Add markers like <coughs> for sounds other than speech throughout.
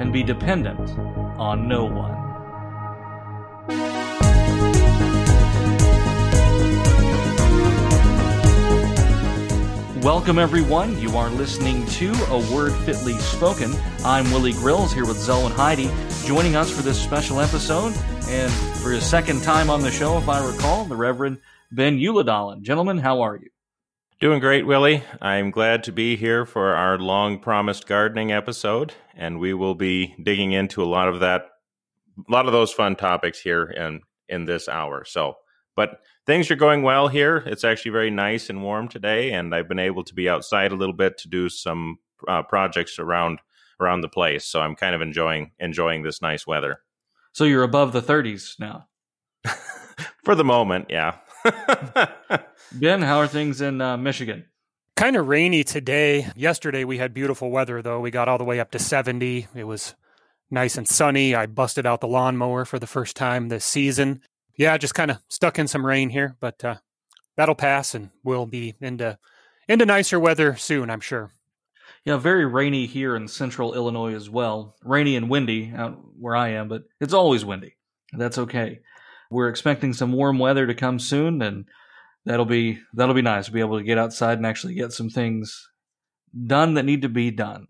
and be dependent on no one. Welcome, everyone. You are listening to A Word Fitly Spoken. I'm Willie Grills here with Zelwyn Heide, joining us for this special episode. And for his second time on the show, if I recall, the Reverend Ben Ulledalen. Gentlemen, how are you? Doing great, Willie. I'm glad to be here for our long promised gardening episode, and we will be digging into a lot of that, a lot of those fun topics here in in this hour. So, but things are going well here. It's actually very nice and warm today, and I've been able to be outside a little bit to do some uh, projects around around the place. So I'm kind of enjoying enjoying this nice weather. So you're above the 30s now. <laughs> For the moment, yeah. <laughs> ben, how are things in uh, Michigan? Kind of rainy today. Yesterday we had beautiful weather though. We got all the way up to 70. It was nice and sunny. I busted out the lawnmower for the first time this season yeah, just kind of stuck in some rain here, but uh, that'll pass, and we'll be into into nicer weather soon, I'm sure. Yeah, very rainy here in central Illinois as well. Rainy and windy out where I am, but it's always windy. That's okay. We're expecting some warm weather to come soon, and that'll be that'll be nice. We'll be able to get outside and actually get some things done that need to be done.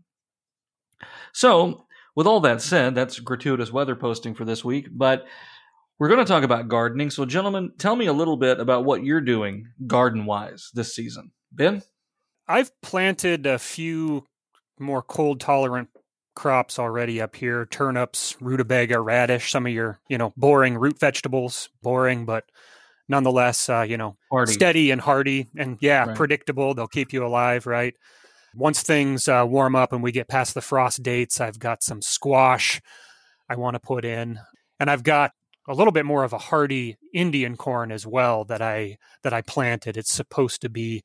So, with all that said, that's gratuitous weather posting for this week. But we're going to talk about gardening. So, gentlemen, tell me a little bit about what you're doing garden wise this season. Ben? I've planted a few more cold tolerant crops already up here turnips, rutabaga, radish, some of your, you know, boring root vegetables, boring, but nonetheless, uh, you know, hardy. steady and hardy and yeah, right. predictable. They'll keep you alive, right? Once things uh, warm up and we get past the frost dates, I've got some squash I want to put in. And I've got a little bit more of a hardy Indian corn as well that I that I planted. It's supposed to be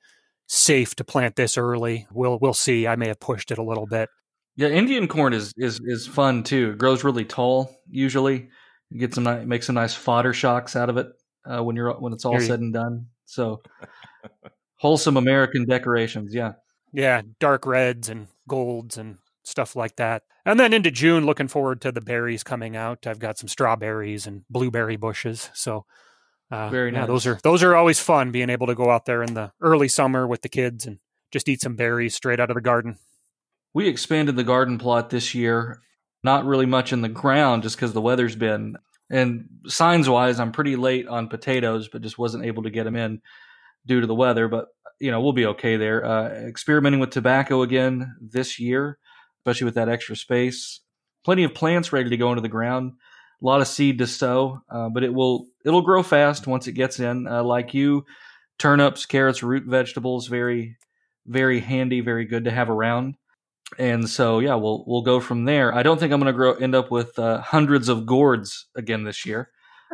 safe to plant this early. We'll we'll see. I may have pushed it a little bit. Yeah, Indian corn is is is fun too. It grows really tall usually. You get some make some nice fodder shocks out of it uh, when you're when it's all said and done. So <laughs> wholesome American decorations, yeah. Yeah, dark reds and golds and stuff like that. And then into June, looking forward to the berries coming out. I've got some strawberries and blueberry bushes. So uh, very nice. Yeah, those are those are always fun. Being able to go out there in the early summer with the kids and just eat some berries straight out of the garden. We expanded the garden plot this year. Not really much in the ground, just because the weather's been. And signs wise, I'm pretty late on potatoes, but just wasn't able to get them in due to the weather. But you know, we'll be okay there. Uh, experimenting with tobacco again this year especially with that extra space. Plenty of plants ready to go into the ground. A lot of seed to sow, uh, but it will it'll grow fast once it gets in. Uh, like you, turnips, carrots, root vegetables, very very handy, very good to have around. And so yeah, we'll we'll go from there. I don't think I'm going to grow end up with uh, hundreds of gourds again this year,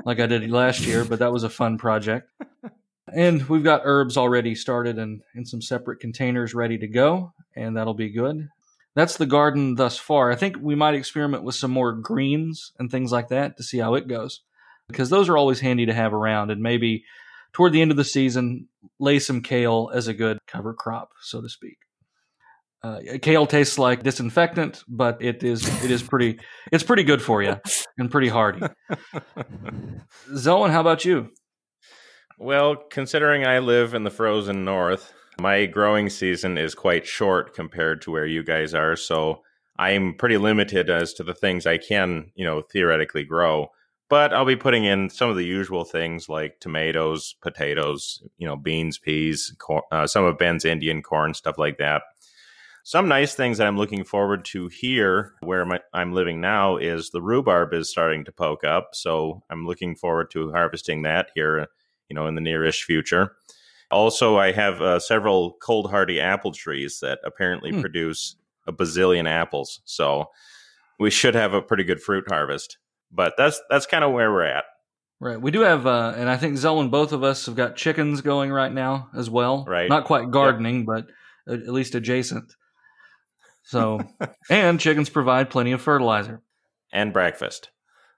like I did last year. But that was a fun project. And we've got herbs already started and in some separate containers ready to go, and that'll be good that's the garden thus far. I think we might experiment with some more greens and things like that to see how it goes, because those are always handy to have around. And maybe toward the end of the season, lay some kale as a good cover crop, so to speak. Uh, kale tastes like disinfectant, but it is it is pretty it's pretty good for you and pretty hardy. <laughs> Zelwyn, how about you? Well, considering I live in the frozen north, my growing season is quite short compared to where you guys are, so I'm pretty limited as to the things I can, you know, theoretically grow. But I'll be putting in some of the usual things like tomatoes, potatoes, you know, beans, peas, corn, uh, some of Ben's Indian corn, stuff like that. Some nice things that I'm looking forward to here, where my, I'm living now, is the rhubarb is starting to poke up. So I'm looking forward to harvesting that here, you know, in the nearish future. Also, I have uh, several cold hardy apple trees that apparently hmm. produce a bazillion apples. So we should have a pretty good fruit harvest. But that's that's kind of where we're at. Right. We do have, uh, and I think Zelwyn, both of us have got chickens going right now as well. Right. Not quite gardening, yep. but at least adjacent. So, and chickens provide plenty of fertilizer and breakfast.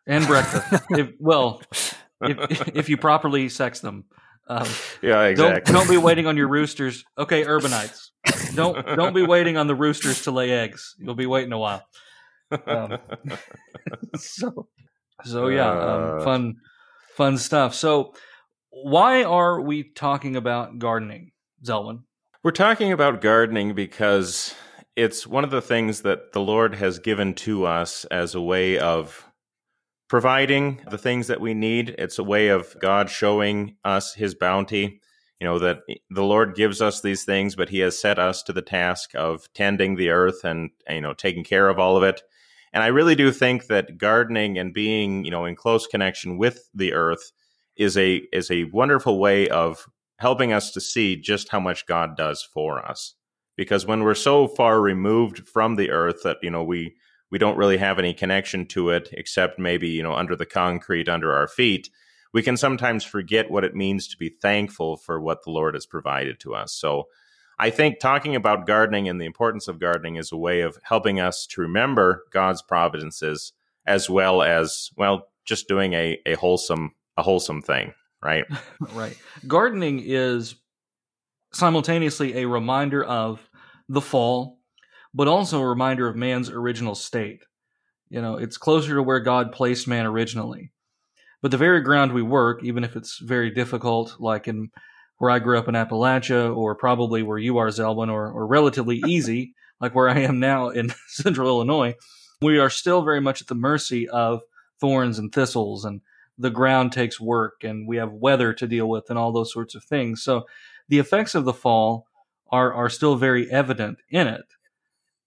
And breakfast. <laughs> if, well, if, if you properly sex them. Um, yeah, exactly. Don't, don't be waiting on your roosters. Okay, urbanites. Don't don't be waiting on the roosters to lay eggs. You'll be waiting a while. Um, <laughs> so, so yeah, um, uh. fun, fun stuff. So, why are we talking about gardening, Zelwyn? We're talking about gardening because it's one of the things that the Lord has given to us as a way of providing the things that we need. It's a way of God showing us his bounty. You know, that the Lord gives us these things, but he has set us to the task of tending the earth and, you know, taking care of all of it. And I really do think that gardening and being, you know, in close connection with the earth is a is a wonderful way of helping us to see just how much God does for us. Because when we're so far removed from the earth that, you know, we we don't really have any connection to it except maybe, you know, under the concrete under our feet, we can sometimes forget what it means to be thankful for what the Lord has provided to us. So I think talking about gardening and the importance of gardening is a way of helping us to remember God's providences as well as, well, just doing a, a wholesome a wholesome thing, right? <laughs> right. Gardening is simultaneously a reminder of the fall but also a reminder of man's original state. You know, it's closer to where God placed man originally. But the very ground we work, even if it's very difficult, like in where I grew up in Appalachia, or probably where you are, Zelwyn, or, or relatively <laughs> easy, like where I am now in <laughs> central Illinois, we are still very much at the mercy of thorns and thistles, and the ground takes work, and we have weather to deal with, and all those sorts of things. So the effects of the fall are, are still very evident in it.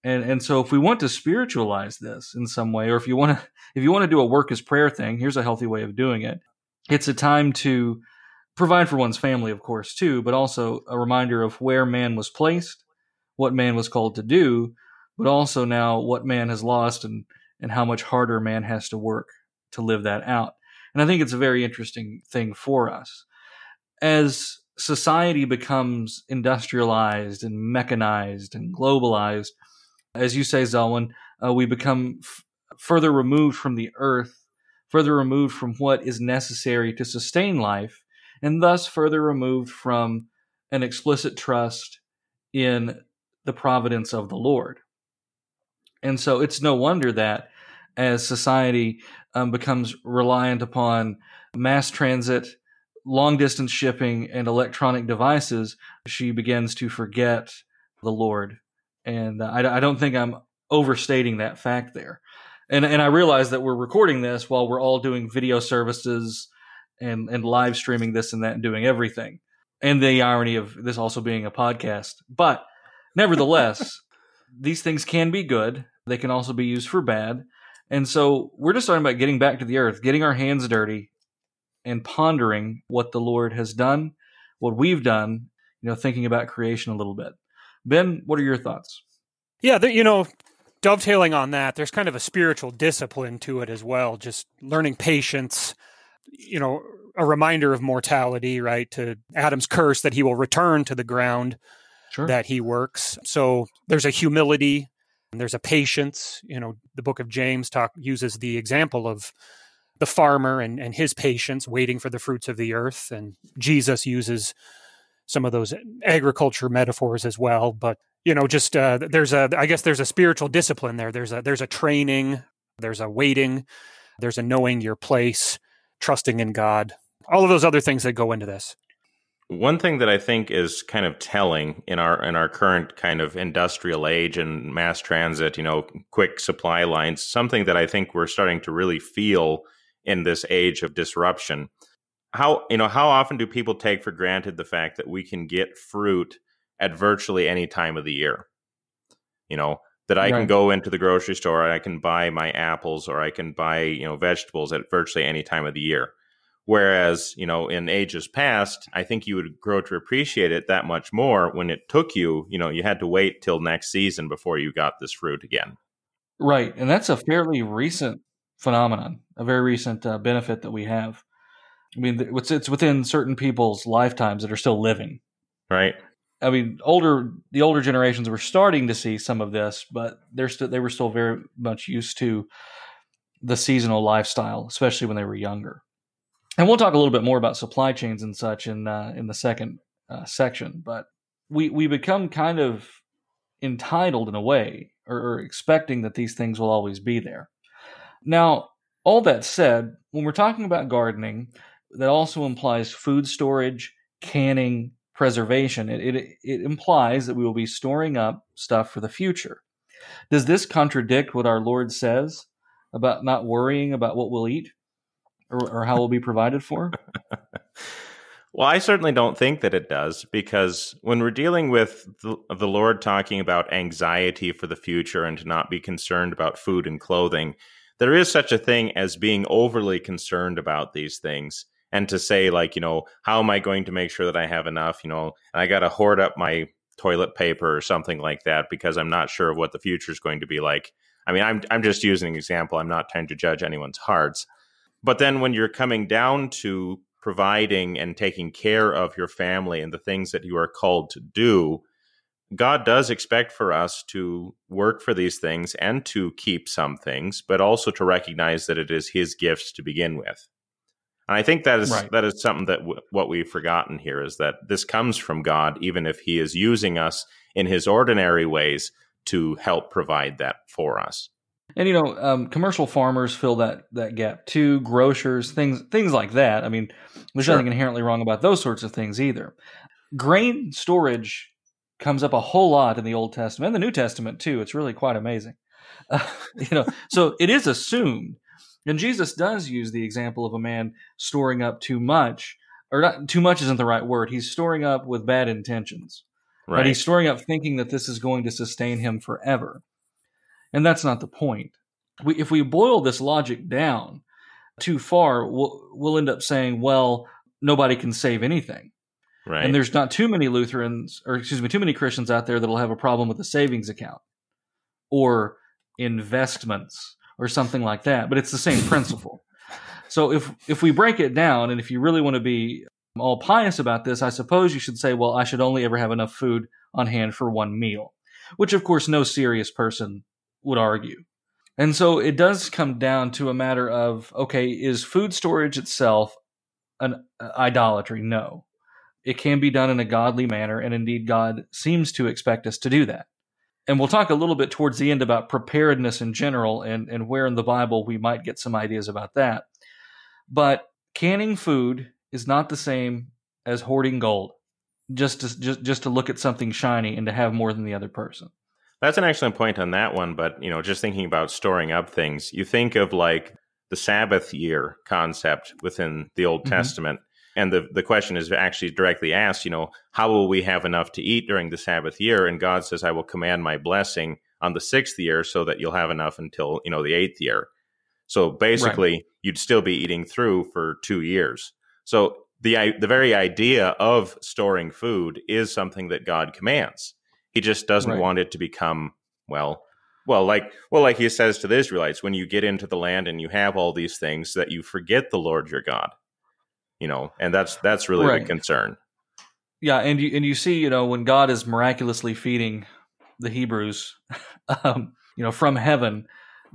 And and so if we want to spiritualize this in some way or if you want to if you want to do a work as prayer thing here's a healthy way of doing it. It's a time to provide for one's family of course too but also a reminder of where man was placed what man was called to do but also now what man has lost and and how much harder man has to work to live that out. And i think it's a very interesting thing for us. As society becomes industrialized and mechanized and globalized as you say, Zelwyn, uh, we become f- further removed from the earth, further removed from what is necessary to sustain life, and thus further removed from an explicit trust in the providence of the Lord. And so it's no wonder that as society um, becomes reliant upon mass transit, long distance shipping, and electronic devices, she begins to forget the Lord and uh, I, I don't think I'm overstating that fact there. And and I realize that we're recording this while we're all doing video services and and live streaming this and that and doing everything. And the irony of this also being a podcast. But nevertheless, <laughs> these things can be good. They can also be used for bad. And so we're just talking about getting back to the earth, getting our hands dirty and pondering what the Lord has done, what we've done, you know, thinking about creation a little bit. Ben, what are your thoughts? Yeah, you know, dovetailing on that, there's kind of a spiritual discipline to it as well, just learning patience, you know, a reminder of mortality, right? To Adam's curse that he will return to the ground sure. that he works. So there's a humility and there's a patience. You know, the book of James talk uses the example of the farmer and, and his patience waiting for the fruits of the earth. And Jesus uses some of those agriculture metaphors as well. But you know, just uh, there's a I guess there's a spiritual discipline there. There's a there's a training. There's a waiting. There's a knowing your place, trusting in God. All of those other things that go into this. One thing that I think is kind of telling in our in our current kind of industrial age and mass transit, you know, quick supply lines, something that I think we're starting to really feel in this age of disruption how you know how often do people take for granted the fact that we can get fruit at virtually any time of the year you know that i right. can go into the grocery store and i can buy my apples or i can buy you know vegetables at virtually any time of the year whereas you know in ages past i think you would grow to appreciate it that much more when it took you you know you had to wait till next season before you got this fruit again Right. And that's a fairly recent phenomenon, a very recent uh, benefit that we have. I mean, it's, it's within certain people's lifetimes that are still living. Right. I mean, older the older generations were starting to see some of this, but they're still they were still very much used to the seasonal lifestyle, especially when they were younger. And we'll talk a little bit more about supply chains and such in uh, in the second uh, section. But we we become kind of entitled in a way, or, or expecting that these things will always be there. Now, all that said, when we're talking about gardening, that also implies food storage, canning, preservation. It, it, it implies that we will be storing up stuff for the future. Does this contradict what our Lord says about not worrying about what we'll eat or, or how we'll be provided for? <laughs> well, I certainly don't think that it does because when we're dealing with the, the Lord talking about anxiety for the future and to not be concerned about food and clothing, there is such a thing as being overly concerned about these things and to say like you know how am i going to make sure that i have enough you know and i got to hoard up my toilet paper or something like that because i'm not sure of what the future is going to be like. I mean i'm i'm just using an example. I'm not trying to judge anyone's hearts. But then when you're coming down to providing and taking care of your family and the things that you are called to do God does expect for us to work for these things and to keep some things, but also to recognize that it is His gifts to begin with. And I think that is right. that is something that w- what we've forgotten here is that this comes from God, even if He is using us in His ordinary ways to help provide that for us. And you know, um, commercial farmers fill that that gap too. Grocers, things things like that. I mean, there's sure. nothing inherently wrong about those sorts of things either. Grain storage comes up a whole lot in the Old Testament and the New Testament too. It's really quite amazing. <laughs> Uh, you know, so it is assumed and Jesus does use the example of a man storing up too much, or not too much isn't the right word. He's storing up with bad intentions. Right. right? He's storing up thinking that this is going to sustain him forever. And that's not the point. We, if we boil this logic down too far, we'll, we'll end up saying, well, nobody can save anything. Right. And there's not too many Lutherans, or excuse me, too many Christians out there that'll have a problem with a savings account or investments or something like that. But it's the same principle. So if if we break it down, and if you really want to be all pious about this, I suppose you should say, well, I should only ever have enough food on hand for one meal, which of course no serious person would argue. And so it does come down to a matter of okay, is food storage itself an uh, idolatry? No. It can be done in a godly manner, and indeed, God seems to expect us to do that and we'll talk a little bit towards the end about preparedness in general and, and where in the Bible we might get some ideas about that. But canning food is not the same as hoarding gold, just to, just, just to look at something shiny and to have more than the other person. That's an excellent point on that one. But, you know, just thinking about storing up things, you think of like the Sabbath year concept within the Old mm-hmm. Testament and the, the question is actually directly asked, you know, how will we have enough to eat during the Sabbath year? And God says, I will command my blessing on the sixth year so that you'll have enough until, you know, the eighth year. So basically, right. you'd still be eating through for two years. So the the very idea of storing food is something that God commands. He just doesn't right. want it to become well, well, like well, like he says to the Israelites, when you get into the land and you have all these things, that you forget the Lord your God you know, and that's that's really right. the concern. Yeah, and you and you see, you know, when God is miraculously feeding the Hebrews, <laughs> um, you know, from heaven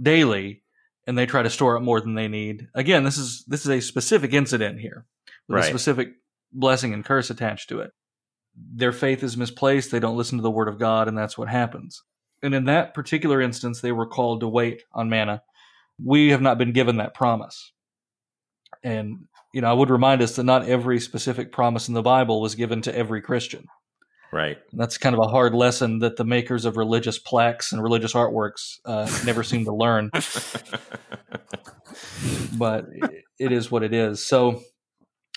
daily, and they try to store up more than they need. Again, this is this is a specific incident here with right. a specific blessing and curse attached to it. Their faith is misplaced. They don't listen to the word of God, and that's what happens. And in that particular instance, they were called to wait on manna. We have not been given that promise. And you know, I would remind us that not every specific promise in the Bible was given to every Christian. Right. And that's kind of a hard lesson that the makers of religious plaques and religious artworks uh, never seem to learn. <laughs> but it is what it is. So,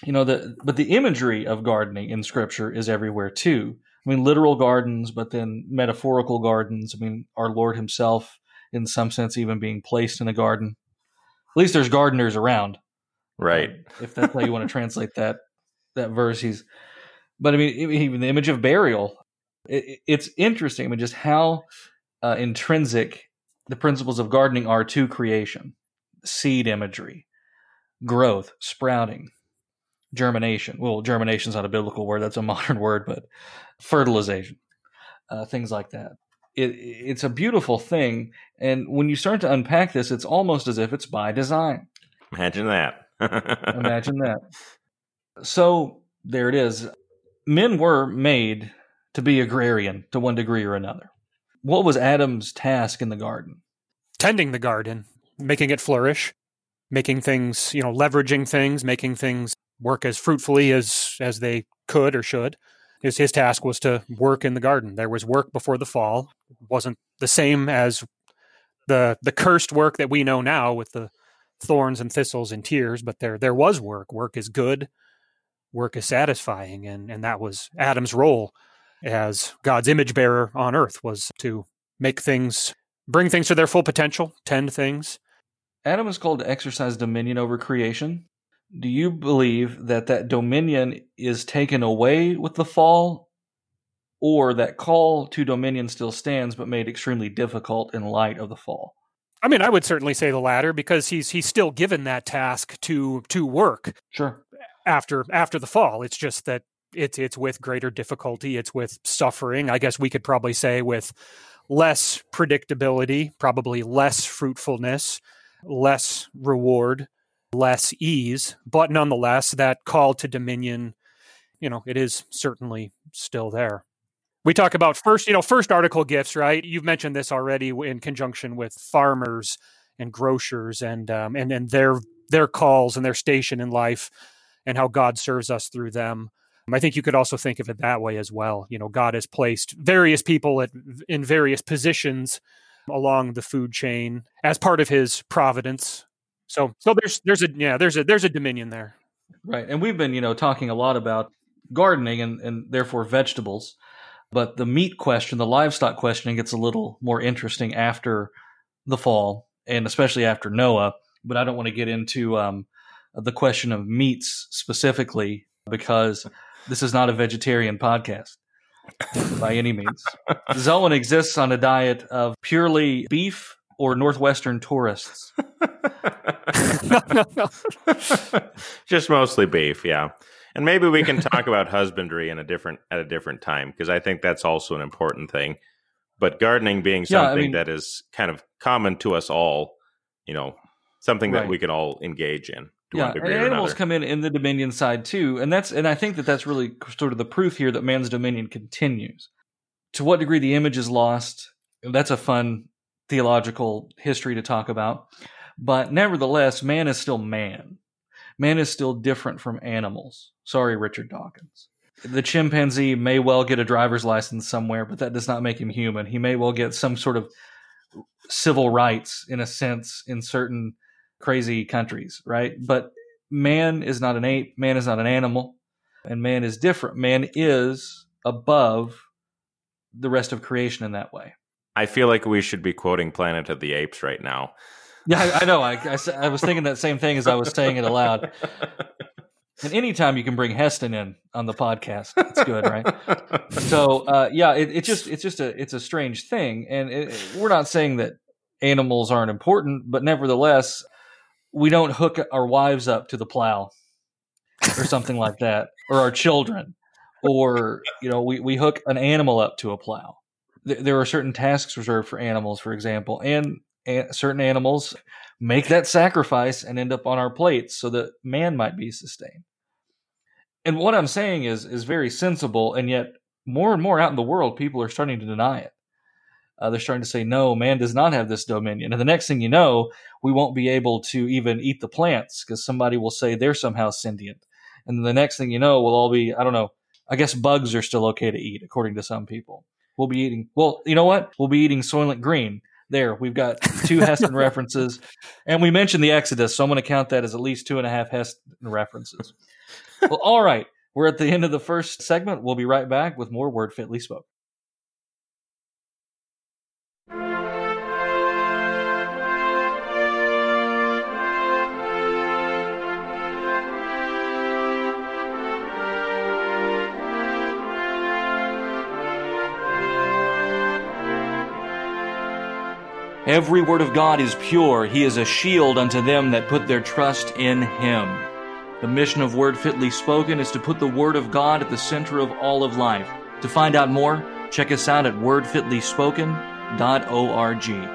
you know, the but the imagery of gardening in Scripture is everywhere too. I mean, literal gardens, but then metaphorical gardens. I mean, our Lord Himself, in some sense, even being placed in a garden. At least there's gardeners around. Right. Um, if that's how you want to translate that that verse, he's. But I mean, even the image of burial, it, it's interesting. I mean, just how uh, intrinsic the principles of gardening are to creation, seed imagery, growth, sprouting, germination. Well, germination is not a biblical word; that's a <laughs> modern word, but fertilization, uh, things like that. It, it's a beautiful thing, and when you start to unpack this, it's almost as if it's by design. Imagine that. Imagine that. So there it is. Men were made to be agrarian to one degree or another. What was Adam's task in the garden? Tending the garden, making it flourish, making things, you know, leveraging things, making things work as fruitfully as as they could or should. His his task was to work in the garden. There was work before the fall. It wasn't the same as the the cursed work that we know now with the thorns and thistles and tears, but there there was work. Work is good. Work is satisfying, and and that was Adam's role as God's image bearer on earth was to make things, bring things to their full potential, tend things. Adam is called to exercise dominion over creation. Do you believe that that dominion is taken away with the fall, or that call to dominion still stands but made extremely difficult in light of the fall? I mean, I would certainly say the latter because he's he's still given that task to to work. Sure. After after the fall, it's just that it's it's with greater difficulty. It's with suffering. I guess we could probably say with less predictability, probably less fruitfulness, less reward, less ease. But nonetheless, that call to dominion, you know, it is certainly still there. We talk about first, you know, first article gifts, right? You've mentioned this already in conjunction with farmers and grocers and um, and and their their calls and their station in life and how God serves us through them. I think you could also think of it that way as well. You know, God has placed various people at, in various positions along the food chain as part of His providence. So, so there's there's a yeah there's a there's a dominion there. Right, and we've been you know talking a lot about gardening and and therefore vegetables, but the meat question, the livestock question, gets a little more interesting after the fall and especially after Noah. But I don't want to get into um, the question of meats specifically because this is not a vegetarian podcast <coughs> by any means. Zelwyn exists on a diet of purely beef or Northwestern tourists. <laughs> <laughs> no, no, no. Just mostly beef, yeah. And maybe we can talk about husbandry in a different at a different time because I think that's also an important thing. But gardening being something yeah, I mean, that is kind of common to us all, you know, something right. that we can all engage in yeah, and animals come in in the dominion side too, and that's and I think that that's really sort of the proof here that man's dominion continues. To what degree the image is lost, that's a fun theological history to talk about. But nevertheless, man is still man. Man is still different from animals. Sorry, Richard Dawkins. The chimpanzee may well get a driver's license somewhere, but that does not make him human. He may well get some sort of civil rights in a sense in certain crazy countries, right? But man is not an ape, man is not an animal, and man is different. Man is above the rest of creation in that way. I feel like we should be quoting Planet of the Apes right now. Yeah, I, I know. I, I, I, was thinking that same thing as I was saying it aloud. <laughs> And anytime you can bring Heston in on the podcast, it's good, right? <laughs> so, uh, yeah, it, it, just it's just a it's a strange thing, and it, we're not saying that animals aren't important, but nevertheless, we don't hook our wives up to the plow or something like that, or our children, or you know, we, we hook an animal up to a plow. There are certain tasks reserved for animals, for example, and certain animals make that sacrifice and end up on our plates so that man might be sustained. And what I'm saying is is very sensible, and yet more and more out in the world, people are starting to deny it uh, they're starting to say, no, man does not have this dominion. And the next thing you know, we won't be able to even eat the plants because somebody will say they're somehow sentient. And the next thing you know, we'll all be, I don't know, I guess bugs are still okay to eat, according to some people. We'll be eating, well, you know what? We'll be eating Soylent Green. There, we've got <laughs> two Heston references. And we mentioned the Exodus, so I'm going to count that as at least two and a half Heston references. well, all right. We're at the end of the first segment. We'll be right back with more Word Fitly Spoke. Every word of God is pure. He is a shield unto them that put their trust in him. The mission of Word Fitly Spoken is to put the Word of God at the center of all of life. To find out more, check us out at wordfitlyspoken.org.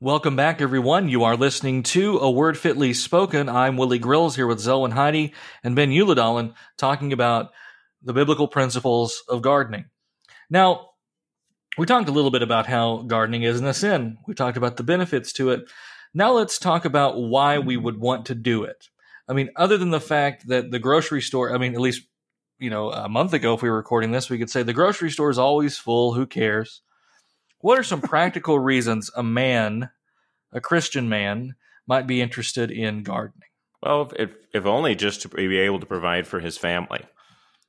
Welcome back, everyone. You are listening to A Word Fitly Spoken. I'm Willie Grills here with Zelwyn Heide and Ben Ulledalen talking about the biblical principles of gardening. Now, we talked a little bit about how gardening isn't a sin. We talked about the benefits to it. Now let's talk about why we would want to do it. I mean, other than the fact that the grocery store, I mean, at least, you know, a month ago, if we were recording this, we could say the grocery store is always full. Who cares? What are some practical reasons a man, a Christian man, might be interested in gardening? Well, if if only just to be able to provide for his family,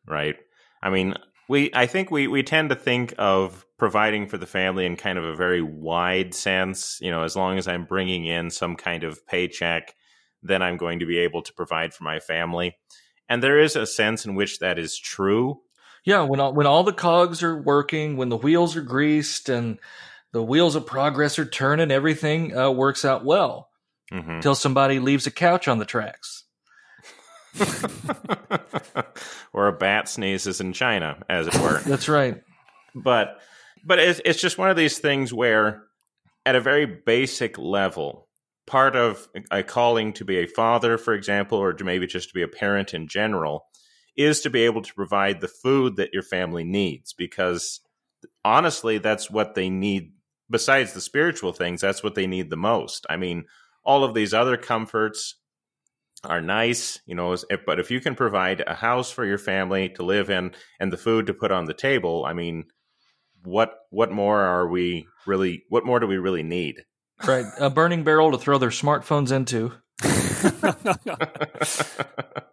right? I mean, we I think we we tend to think of providing for the family in kind of a very wide sense. You know, as long as I'm bringing in some kind of paycheck, then I'm going to be able to provide for my family. And there is a sense in which that is true. Yeah, when all, when all the cogs are working, when the wheels are greased, and the wheels of progress are turning, everything uh, works out well Mhm. until somebody leaves a couch on the tracks. <laughs> or a bat sneezes in China, as it were. That's right. but but it's, it's just one of these things where at a very basic level part of a calling to be a father for example or maybe just to be a parent in general is to be able to provide the food that your family needs because honestly that's what they need besides the spiritual things that's what they need the most i mean all of these other comforts are nice you know but if you can provide a house for your family to live in and the food to put on the table i mean what what more are we really what more do we really need Right. A burning barrel to throw their smartphones into. <laughs> <laughs> <laughs>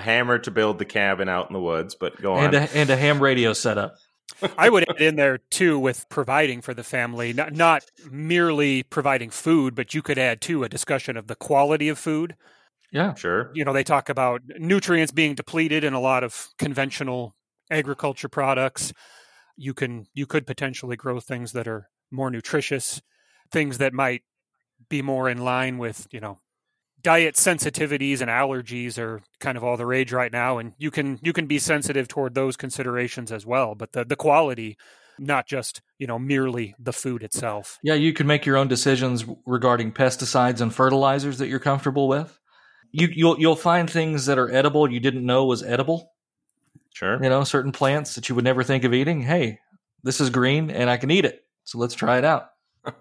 a hammer to build the cabin out in the woods but go on And a, and a ham radio setup. I would add in there too with providing for the family, not, not merely providing food, but you could add too a discussion of the quality of food. Yeah. sure You know, they talk about nutrients being depleted in a lot of conventional agriculture products. You can you could potentially grow things that are more nutritious, things that might be more in line with, you know, diet sensitivities and allergies are kind of all the rage right now and you can you can be sensitive toward those considerations as well but the the quality not just you know merely the food itself Yeah, you can make your own decisions regarding pesticides and fertilizers that you're comfortable with. You you'll you'll find things that are edible you didn't know was edible. sure You know, certain plants that you would never think of eating. Hey, this is green and I can eat it. So let's try it out. <laughs>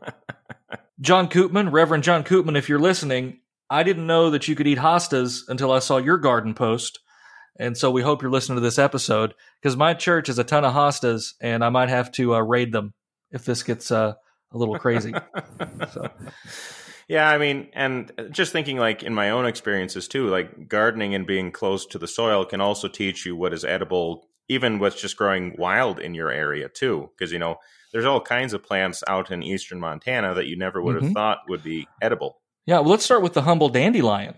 John Koopman, Reverend John Koopman, if you're listening, I didn't know that you could eat hostas until I saw your garden post. And so we hope you're listening to this episode because my church has a ton of hostas and I might have to uh, raid them if this gets uh, a little crazy. <laughs> so, Yeah, I mean, and just thinking like in my own experiences too, like gardening and being close to the soil can also teach you what is edible, even what's just growing wild in your area too. Because, you know, there's all kinds of plants out in eastern Montana that you never would have Mhm. thought would be edible. Yeah, well, let's start with the humble dandelion.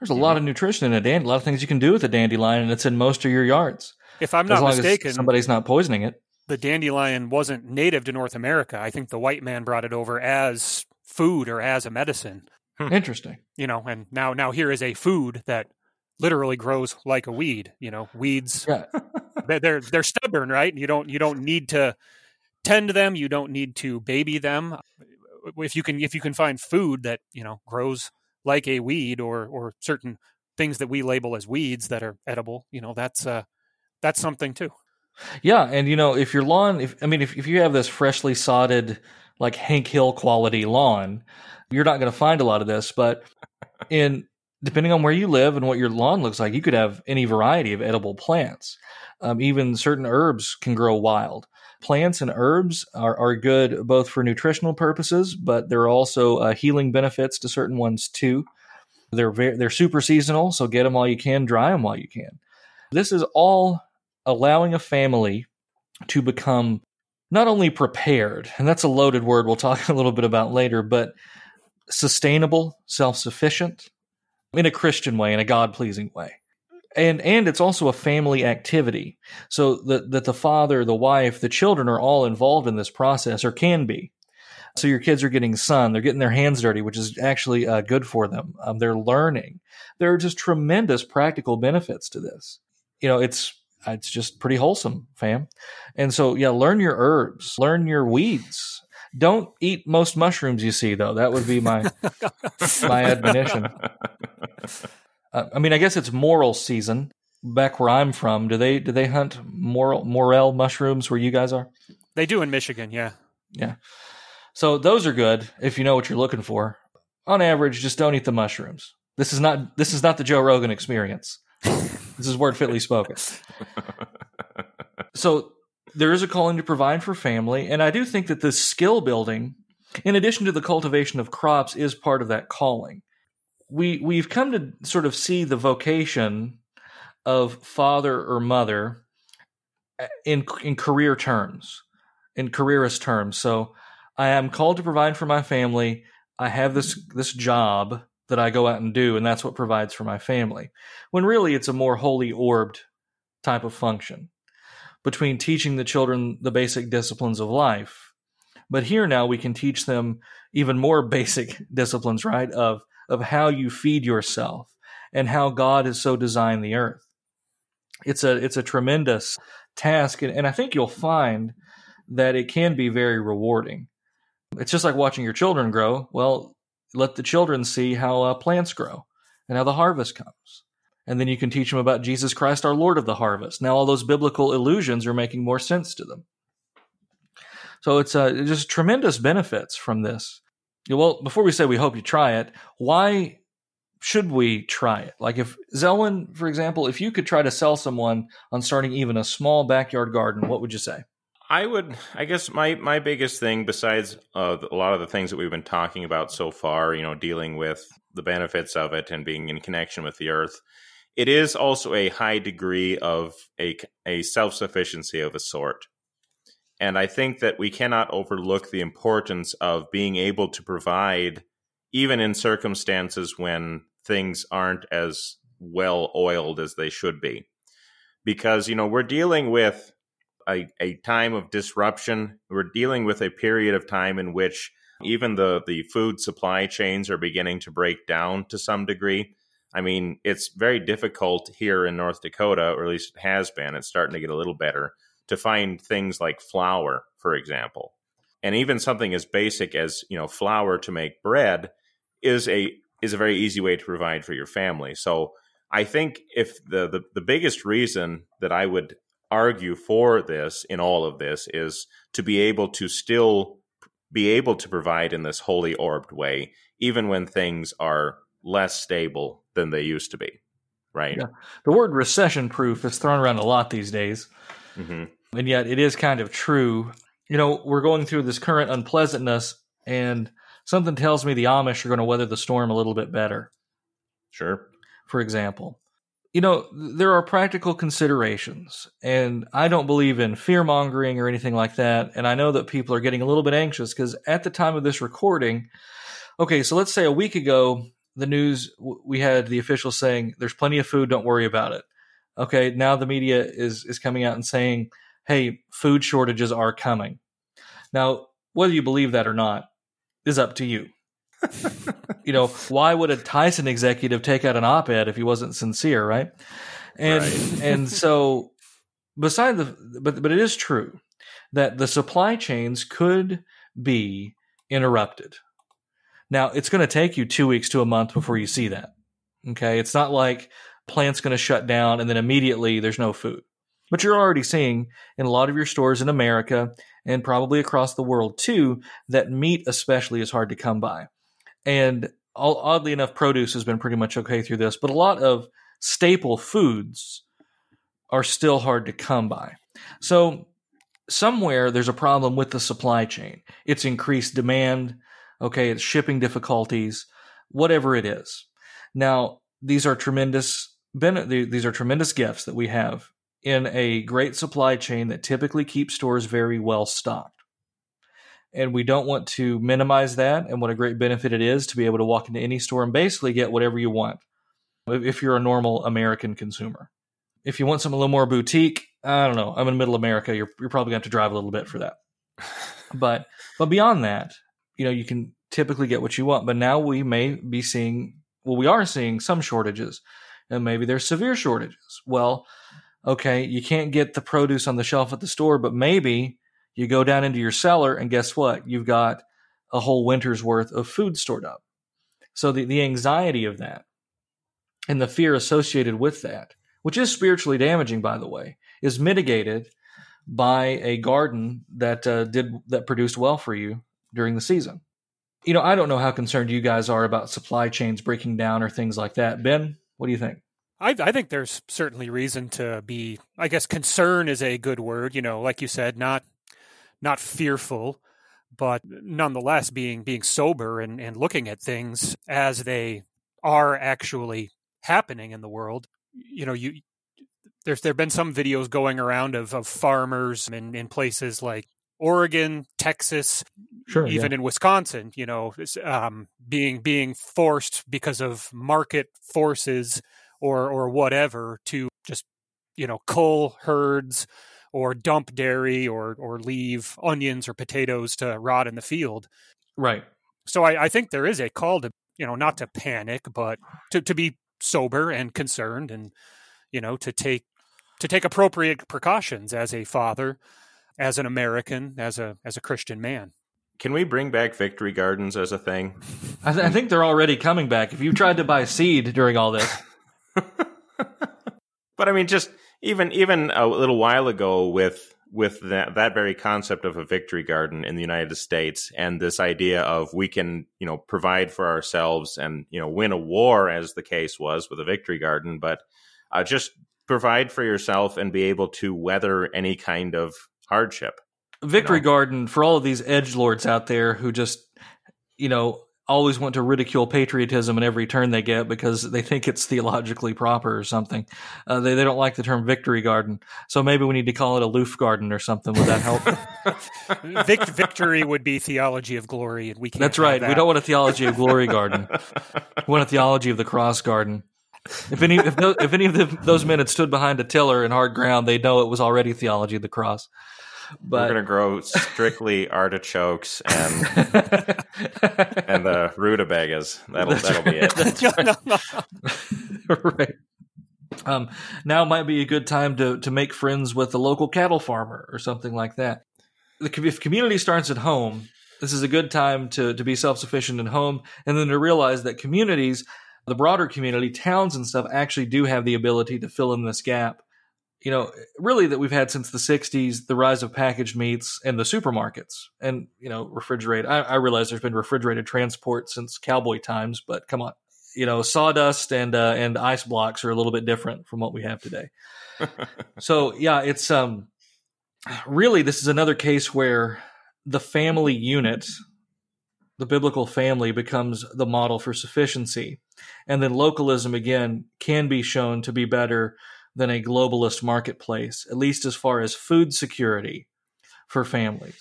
There's a lot of nutrition in a dandelion, a lot of things you can do with a dandelion, and it's in most of your yards. if i'm not mistaken as somebody's not poisoning it. the dandelion wasn't native to north america i think the white man brought it over as food or as a medicine hmm. Interesting. you know and now now here is a food that literally grows like a weed you know weeds Yeah. <laughs> they're they're, they're stubborn right you don't you don't need to tend them you don't need to baby them if you can if you can find food that you know grows like a weed or or certain things that we label as weeds that are edible you know that's uh that's something too Yeah, and you know, if your lawn, if I mean, if if you have this freshly sodded, like Hank Hill quality lawn, you're not going to find a lot of this. But in depending on where you live and what your lawn looks like, you could have any variety of edible plants. Um, even certain herbs can grow wild. Plants and herbs are, are good both for nutritional purposes, but there are also uh, healing benefits to certain ones too. They're very, they're super seasonal, so get them while you can, dry them while you can. This is all allowing a family to become not only prepared, and that's a loaded word we'll talk <laughs> a little bit about later, but sustainable, self sufficient in a Christian way, in a God pleasing way. And, and it's also a family activity. So that, that the father, the wife, the children are all involved in this process or can be. So your kids are getting sun, they're getting their hands dirty, which is actually uh, good for them. Um, they're learning. There are just tremendous practical benefits to this. You know, it's it's just pretty wholesome, fam. And so, yeah, learn your herbs, learn your weeds. Don't eat most mushrooms you see, though. That would be my <laughs> my admonition. <laughs> Uh, I mean, I guess it's morel season back where I'm from. Do they do they hunt morel morel mushrooms where you guys are? They do in Michigan, yeah. Yeah. So those are good if you know what you're looking for. On average, just don't eat the mushrooms. This is not this is not the Joe Rogan experience. <laughs> this is word fitly spoken. so there is a calling to provide for family, and I do think that the skill building, in addition to the cultivation of crops, is part of that calling. We we've come to sort of see the vocation of father or mother eh, in in career terms, in careerist terms. So I am called to provide for my family. I have this this job that I go out and do, and that's what provides for my family. When really it's a more wholly orbed type of function between teaching the children the basic disciplines of life. But here now we can teach them even more <laughs> basic disciplines, right? Of of how you feed yourself and how God has so designed the earth. It's a it's a tremendous task, and, and I think you'll find that it can be very rewarding. It's just like watching your children grow. Well, let the children see how uh, plants grow and how the harvest comes. And then you can teach them about Jesus Christ, our Lord of the harvest. Now, all those biblical illusions are making more sense to them. So it's uh, just tremendous benefits from this. Well, before we say we hope you try it, why should we try it? Like if Zelwyn, for example, if you could try to sell someone on starting even a small backyard garden, what would you say? I would, I guess, my my biggest thing, besides uh, a lot of the things that we've been talking about so far, you know, dealing with the benefits of it and being in connection with the earth, it is also a high degree of a a self sufficiency of a sort. And I think that we cannot overlook the importance of being able to provide, even in circumstances when things aren't as well oiled as they should be. Because, you know, we're dealing with a, a time of disruption. We're dealing with a period of time in which even the, the food supply chains are beginning to break down to some degree. I mean, it's very difficult here in North Dakota, or at least it has been. It's starting to get a little better to find things like flour, for example. And even something as basic as, you know, flour to make bread is a is a very easy way to provide for your family. So I think if the, the, the biggest reason that I would argue for this in all of this is to be able to still be able to provide in this wholly orbed way, even when things are less stable than they used to be. Right. Yeah. The word recession proof is thrown around a lot these days. Mm-hmm. And yet it is kind of true. You know, we're going through this current unpleasantness, and something tells me the Amish are going to weather the storm a little bit better. Sure. For example you know, there are practical considerations, and I don't believe in fear mongering or anything like that. And I know that people are getting a little bit anxious because at the time of this recording, okay, so let's say a week ago, the news we had the officials saying there's plenty of food, don't worry about it. Okay, now the media is is coming out and saying, hey, food shortages are coming. Now, whether you believe that or not is up to you you know, why would a Tyson executive take out an op-ed if he wasn't sincere, right? And right. <laughs> and so beside the but but it is true that the supply chains could be interrupted. Now, it's going to take you 2 weeks to a month before you see that. Okay? It's not like plant's going to shut down and then immediately there's no food. But you're already seeing in a lot of your stores in America and probably across the world too that meat especially is hard to come by. And oddly enough, produce has been pretty much okay through this, but a lot of staple foods are still hard to come by. So somewhere there's a problem with the supply chain. It's increased demand. Okay. It's shipping difficulties, whatever it is. Now, these are tremendous, these are tremendous gifts that we have in a great supply chain that typically keeps stores very well stocked. And we don't want to minimize that and what a great benefit it is to be able to walk into any store and basically get whatever you want if you're a normal American consumer. If you want something a little more boutique, I don't know. I'm in middle America. You're, you're probably going to have to drive a little bit for that. <laughs> but but beyond that, you know, you can typically get what you want. But now we may be seeing, well, we are seeing some shortages, and maybe there's severe shortages. Well, okay, you can't get the produce on the shelf at the store, but maybe you go down into your cellar and guess what? You've got a whole winter's worth of food stored up. So the, the anxiety of that and the fear associated with that, which is spiritually damaging, by the way, is mitigated by a garden that uh, did that produced well for you during the season. You know, I don't know how concerned you guys are about supply chains breaking down or things like that. Ben, what do you think? I, I think there's certainly reason to be. I guess concern is a good word. You know, like you said, not not fearful, but nonetheless being being sober and, and looking at things as they are actually happening in the world. You know, you there's there have been some videos going around of, of farmers in, in places like Oregon, Texas, sure, even yeah. in Wisconsin, you know, um, being being forced because of market forces or or whatever to just you know cull herds or dump dairy or or leave onions or potatoes to rot in the field. Right. So I, I think there is a call to you know not to panic, but to to be sober and concerned, and you know to take to take appropriate precautions as a father, as an American, as a as a Christian man. Can we bring back victory gardens as a thing? I, th- I think they're already coming back. If you tried to buy seed during all this, but I mean, just even even a little while ago with with that that very concept of a victory garden in the United States and this idea of we can you know provide for ourselves and you know win a war as the case was with a victory garden, but uh, just provide for yourself and be able to weather any kind of hardship. Victory you know? Garden for all of these edge lords out there who just you know always want to ridicule patriotism in every turn they get because they think it's theologically proper or something. Uh, they they don't like the term victory garden, so maybe we need to call it a loof garden or something. Would that help? <laughs> Vic- victory would be theology of glory, and we can't. That's right. That. We don't want a theology of glory garden. we want a theology of the cross garden. If any if, no, if any of the, those men had stood behind a tiller in hard ground, they'd know it was already theology of the cross. But we're gonna grow strictly <laughs> artichokes and <laughs> and the rutabagas. That'll that'll be it. right. <laughs> right. Um, now might be a good time to to make friends with a local cattle farmer or something like that. If community starts at home, this is a good time to to be self sufficient at home, and then to realize that communities, the broader community, towns and stuff, actually do have the ability to fill in this gap you know, really that we've had since the 60s, the rise of packaged meats and the supermarkets and, you know, refrigerated. I, I realize there's been refrigerated transport since cowboy times, but come on, you know, sawdust and, uh, and ice blocks are a little bit different from what we have today. <laughs> so yeah, it's, um, really, this is another case where the family unit, the biblical family becomes the model for sufficiency. And then localism again can be shown to be better than a globalist marketplace, at least as far as food security for families.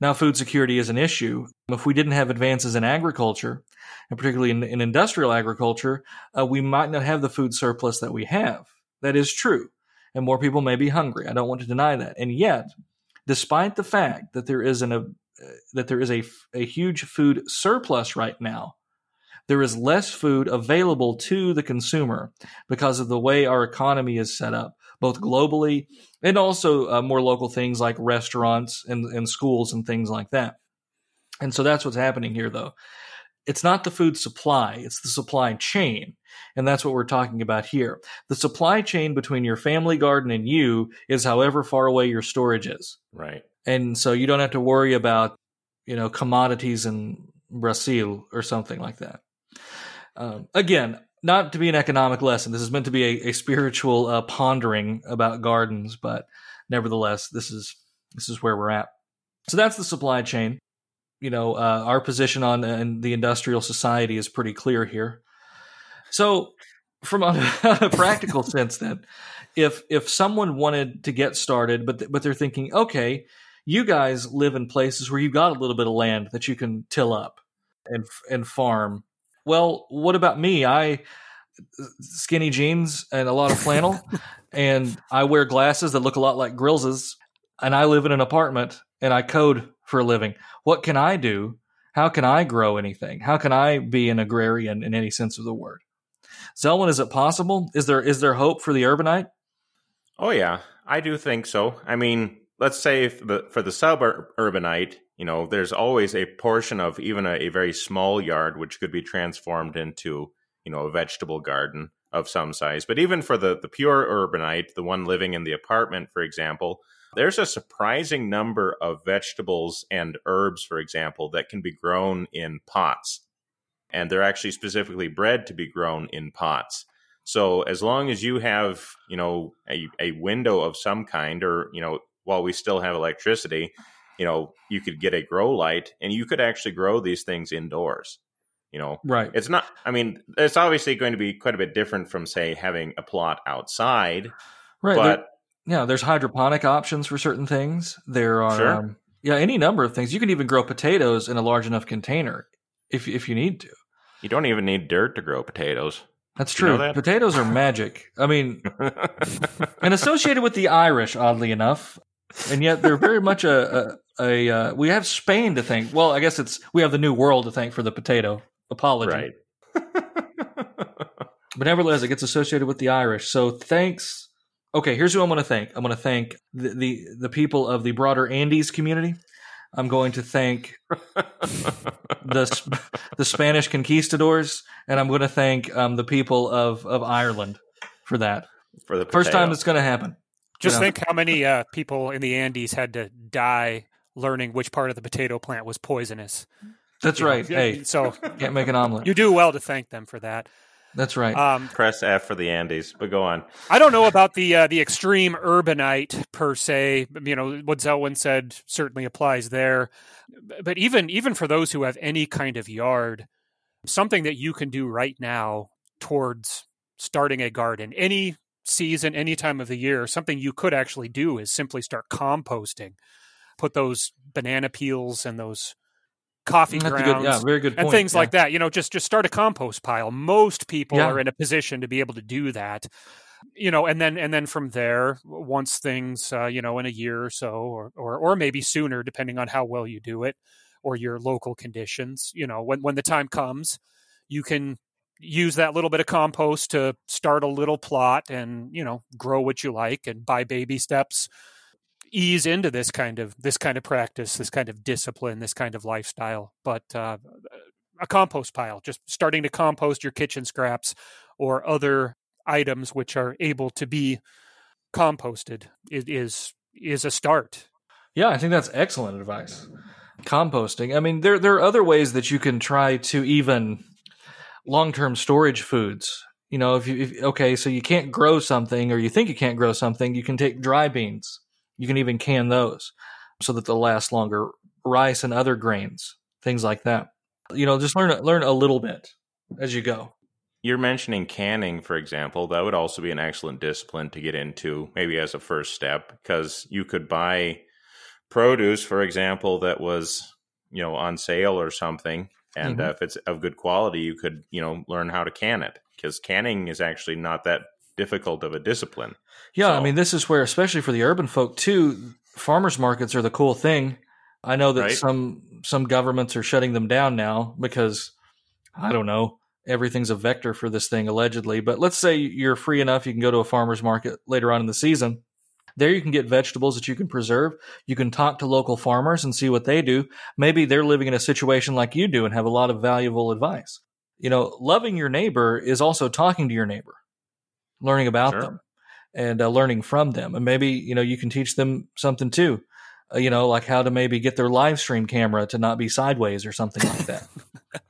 Now, food security is an issue. If we didn't have advances in agriculture, and particularly in, in industrial agriculture, uh, we might not have the food surplus that we have. That is true. And more people may be hungry. I don't want to deny that. And yet, despite the fact that there is an, a, uh, that there is a, a huge food surplus right now, there is less food available to the consumer because of the way our economy is set up, both globally and also uh, more local things like restaurants and, and schools and things like that. And so that's what's happening here, though. It's not the food supply, it's the supply chain. And that's what we're talking about here. The supply chain between your family garden and you is however far away your storage is. Right. And so you don't have to worry about, you know, commodities in Brazil or something like that. Um, again, not to be an economic lesson. This is meant to be a, a spiritual uh, pondering about gardens, but nevertheless, this is this is where we're at. So that's the supply chain. You know, uh, our position on in the industrial society is pretty clear here. So, from a, <laughs> a practical <laughs> sense, then, if if someone wanted to get started, but th- but they're thinking, okay, you guys live in places where you've got a little bit of land that you can till up and and farm. Well, what about me? I skinny jeans and a lot of flannel, <laughs> and I wear glasses that look a lot like Grills's, and I live in an apartment and I code for a living. What can I do? How can I grow anything? How can I be an agrarian in any sense of the word? Zelwyn, is it possible? Is there is there hope for the urbanite? Oh yeah, I do think so. I mean, let's say for the, suburbanite, you know, there's always a portion of even a, a, very small yard which could be transformed into, you know, a vegetable garden of some size. But even for the, the pure urbanite, the one living in the apartment, for example, there's a surprising number of vegetables and herbs, for example, that can be grown in pots. And they're actually specifically bred to be grown in pots. So as long as you have, you know, a, a window of some kind or, you know, while we still have electricity, you know, you could get a grow light and you could actually grow these things indoors. You know, right? It's not. I mean, it's obviously going to be quite a bit different from, say, having a plot outside. Right. But there, yeah, there's hydroponic options for certain things. There are, sure. um, yeah, any number of things. You can even grow potatoes in a large enough container if if you need to. You don't even need dirt to grow potatoes. That's true. You know that? Potatoes are magic. I mean, <laughs> and associated with the Irish, oddly enough, and yet they're very much a, a, a uh, we have Spain to thank. Well, I guess it's we have the New World to thank for the potato. Apology, right? <laughs> but nevertheless, it gets associated with the Irish. So thanks. Okay, here's who I'm going to thank. I'm going to thank the, the the people of the broader Andes community. I'm going to thank <laughs> the the Spanish conquistadors, and I'm going to thank um, the people of of Ireland for that. For the First time it's going to happen. Just You think how many uh, people in the Andes had to die learning which part of the potato plant was poisonous. That's You know, right. Hey, so can't make an omelet. you do well to thank them for that. That's right. Um, press F for the Andes, but go on. I don't know about the uh, the extreme urbanite per se. You know what Zelwyn said certainly applies there, but even even for those who have any kind of yard, something that you can do right now towards starting a garden, any season, any time of the year, something you could actually do is simply start composting. Put those banana peels and those coffee That's grounds good, yeah, very good point. and things yeah. like that. You know, just just start a compost pile. Most people Yeah. are in a position to be able to do that. You know, and then and then from there, once things, uh, you know, in a year or so, or, or or maybe sooner, depending on how well you do it, or your local conditions. You know, when when the time comes, you can use that little bit of compost to start a little plot and you know grow what you like and by baby steps ease into this kind of this kind of practice this kind of discipline this kind of lifestyle but uh, a compost pile just starting to compost your kitchen scraps or other items which are able to be composted is is, a start Yeah, I think that's excellent advice. Composting. I mean, there there are other ways that you can try to even long term storage foods. You know, if you if, okay, so you can't grow something, or you think you can't grow something, you can take dry beans. You can even can those so that they'll last longer. Rice and other grains, things like that. You know, just learn learn a little bit as you go. You're mentioning canning, for example. That would also be an excellent discipline to get into, maybe as a first step, because you could buy produce, for example, that was you know on sale or something, and Mhm. uh, if it's of good quality, you could you know learn how to can it. Because canning is actually not that difficult of a discipline. Yeah, I mean, this is where, especially for the urban folk too, farmers markets are the cool thing. I know that Right. some some governments are shutting them down now because I don't know everything's a vector for this thing allegedly. But let's say you're free enough, you can go to a farmers market later on in the season. There you can get vegetables that you can preserve. You can talk to local farmers and see what they do. Maybe they're living in a situation like you do and have a lot of valuable advice. You know, loving your neighbor is also talking to your neighbor, learning about Sure. them and uh, learning from them. And maybe, you know, you can teach them something too. Uh, you know, like how to maybe get their live stream camera to not be sideways or something like that.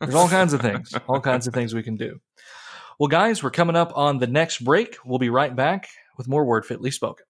There's all kinds of things, all kinds of things we can do. Well, guys, we're coming up on the next break. We'll be right back with more Word Fitly Spoken.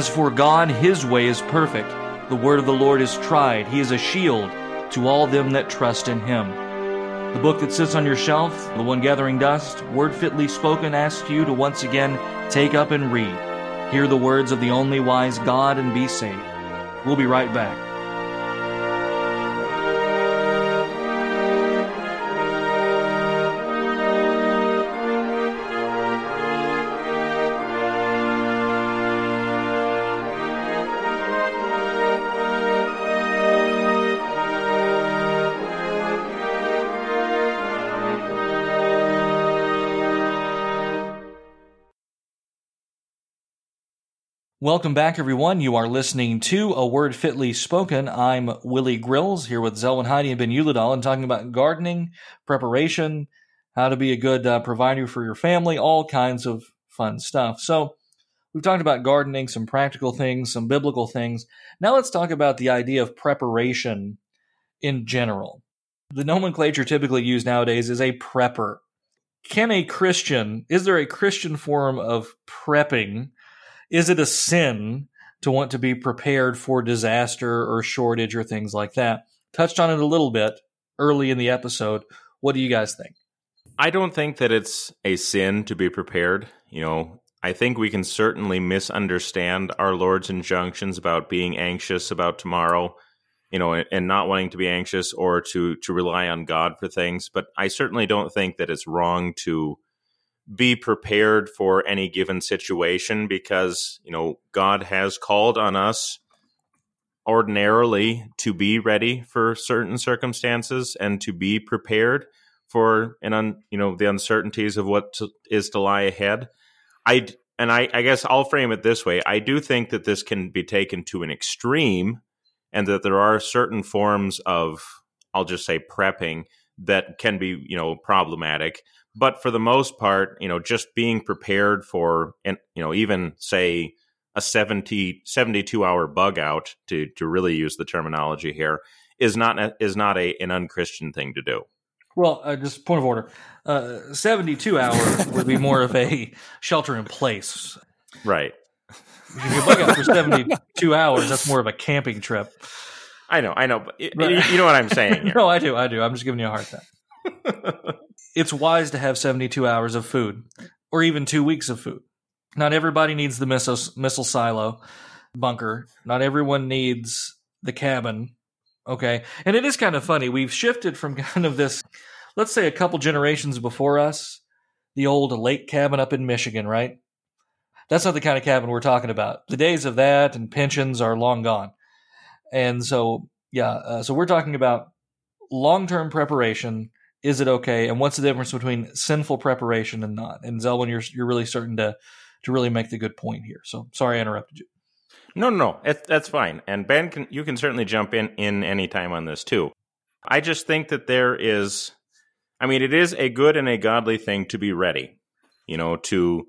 As for God, his way is perfect. The word of the Lord is tried. He is a shield to all them that trust in him. The book that sits on your shelf, the one gathering dust, word fitly spoken, asks you to once again take up and read. Hear the words of the only wise God and be saved. We'll be right back. Welcome back, everyone. You are listening to A Word Fitly Spoken. I'm Willie Grills here with Zelwyn Heide and Ben Ulledalen and talking about gardening, preparation, how to be a good uh, provider for your family, all kinds of fun stuff. So, we've talked about gardening, some practical things, some biblical things. Now, let's talk about the idea of preparation in general. The nomenclature typically used nowadays is a prepper. Can a Christian, is there a Christian form of prepping? Is it a sin to want to be prepared for disaster or shortage or things like that? Touched on it a little bit early in the episode. What do you guys think? I don't think that it's a sin to be prepared. You know, I think we can certainly misunderstand our Lord's injunctions about being anxious about tomorrow, you know, and not wanting to be anxious or to to rely on God for things. But I certainly don't think that it's wrong to be prepared for any given situation because, you know, God has called on us ordinarily to be ready for certain circumstances and to be prepared for an un, you know the uncertainties of what to, is to lie ahead. I and I, I guess I'll frame it this way: I do think that this can be taken to an extreme, and that there are certain forms of I'll just say prepping that can be you know problematic but for the most part, you know, just being prepared for, and you know, even say a 70, 72 hour bug out to to really use the terminology here is not is not a an unchristian thing to do. Well, uh, just point of order, uh, seventy two hour <laughs> would be more of a shelter in place, right? If you bug out for seventy two hours, that's more of a camping trip. I know, I know, but it, you know what I'm saying. <laughs> no, I do, I do. I'm just giving you a hard time. <laughs> it's wise to have 72 hours of food or even two weeks of food. Not everybody needs the missile, missile silo bunker. Not everyone needs the cabin. Okay. And it is kind of funny. We've shifted from <laughs> kind of this, let's say a couple generations before us, the old lake cabin up in Michigan, right? That's not the kind of cabin we're talking about. The days of that and pensions are long gone. And so, yeah, uh, so we're talking about long term preparation is it okay? And what's the difference between sinful preparation and not? And Zelwyn, you're you're really starting to to really make the good point here. So sorry I interrupted you. No, no, no, that's fine. And Ben, can, you can certainly jump in in any time on this too. I just think that there is, I mean, it is a good and a godly thing to be ready. You know, to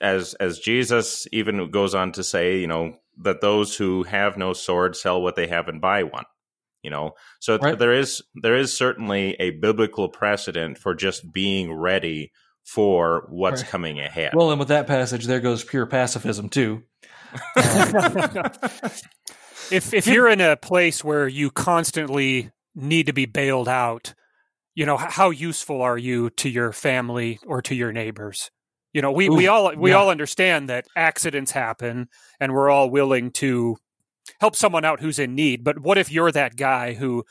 as as Jesus even goes on to say, you know, that those who have no sword sell what they have and buy one you know so right. there is there is certainly a biblical precedent for just being ready for what's right. coming ahead well and with that passage there goes pure pacifism too <laughs> if if you're in a place where you constantly need to be bailed out you know how useful are you to your family or to your neighbors you know we, Ooh, we all we yeah. all understand that accidents happen and we're all willing to help someone out who's in need. But what if you're that guy who